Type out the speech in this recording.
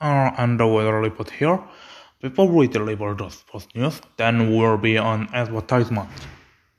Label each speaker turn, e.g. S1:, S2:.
S1: are and weather report here. Before we deliver the post news, then will be an advertisement.